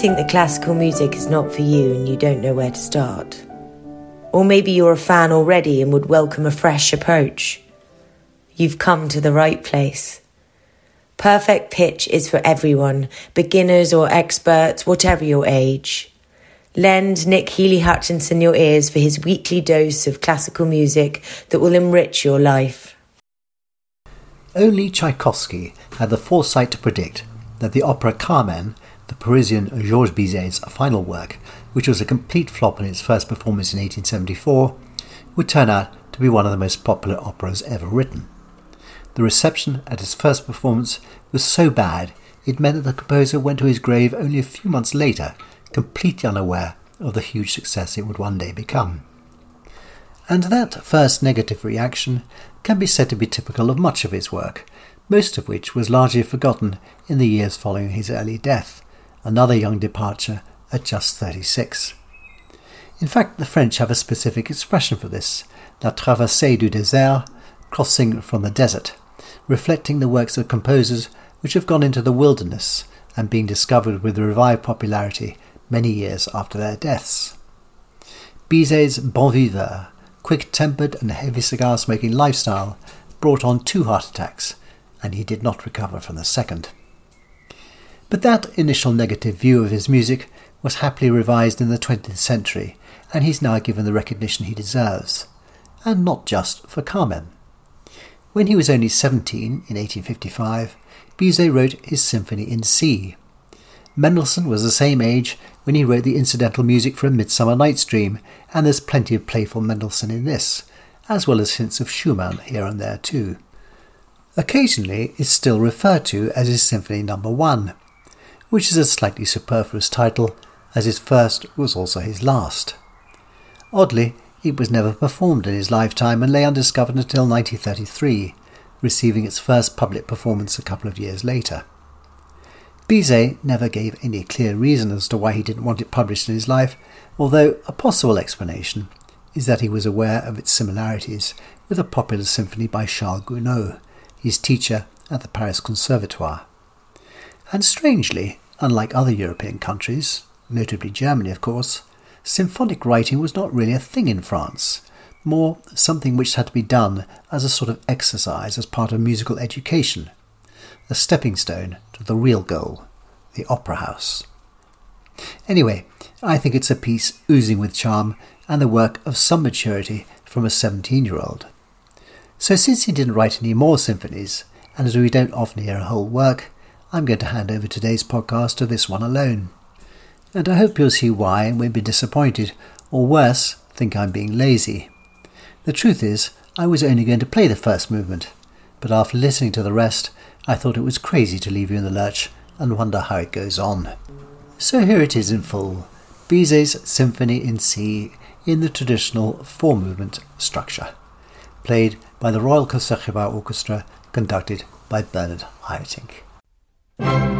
Think that classical music is not for you and you don't know where to start? Or maybe you're a fan already and would welcome a fresh approach. You've come to the right place. Perfect Pitch is for everyone, beginners or experts, whatever your age. Lend Nick Healy Hutchinson your ears for his weekly dose of classical music that will enrich your life. Only Tchaikovsky had the foresight to predict that the opera Carmen, the Parisian Georges Bizet's final work, which was a complete flop in its first performance in 1874, would turn out to be one of the most popular operas ever written. The reception at its first performance was so bad it meant that the composer went to his grave only a few months later, completely unaware of the huge success it would one day become. And that first negative reaction can be said to be typical of much of his work, most of which was largely forgotten in the years following his early death, another young departure at just 36. In fact, the French have a specific expression for this, la traversée du désert, crossing from the desert, reflecting the works of composers which have gone into the wilderness and being discovered with revived popularity many years after their deaths. Bizet's bon viveur quick tempered and heavy cigar smoking lifestyle brought on two heart attacks, and he did not recover from the second. But that initial negative view of his music was happily revised in the 20th century, and he's now given the recognition he deserves, and not just for Carmen. When he was only 17 in 1855, Bizet wrote his Symphony in C. Mendelssohn was the same age when he wrote the incidental music for A Midsummer Night's Dream, and there's plenty of playful Mendelssohn in this, as well as hints of Schumann here and there too. Occasionally, it's still referred to as his Symphony No. 1, which is a slightly superfluous title, as his first was also his last. Oddly, it was never performed in his lifetime and lay undiscovered until 1933, receiving its first public performance a couple of years later. Bizet never gave any clear reason as to why he didn't want it published in his life, although a possible explanation is that he was aware of its similarities with a popular symphony by Charles Gounod, his teacher at the Paris Conservatoire. And strangely, unlike other European countries, notably Germany of course, symphonic writing was not really a thing in France, more something which had to be done as a sort of exercise as part of musical education, a stepping stone to the real goal, the opera house. Anyway, I think it's a piece oozing with charm and the work of some maturity from a 17 year old. So, since he didn't write any more symphonies, and as we don't often hear a whole work, I'm going to hand over today's podcast to this one alone. And I hope you'll see why and won't be disappointed, or worse, think I'm being lazy. The truth is, I was only going to play the first movement, but after listening to the rest, I thought it was crazy to leave you in the lurch and wonder how it goes on. So here it is in full Bizet's Symphony in C in the traditional four movement structure, played by the Royal Concertgebouw Orchestra, conducted by Bernard Haitink. That's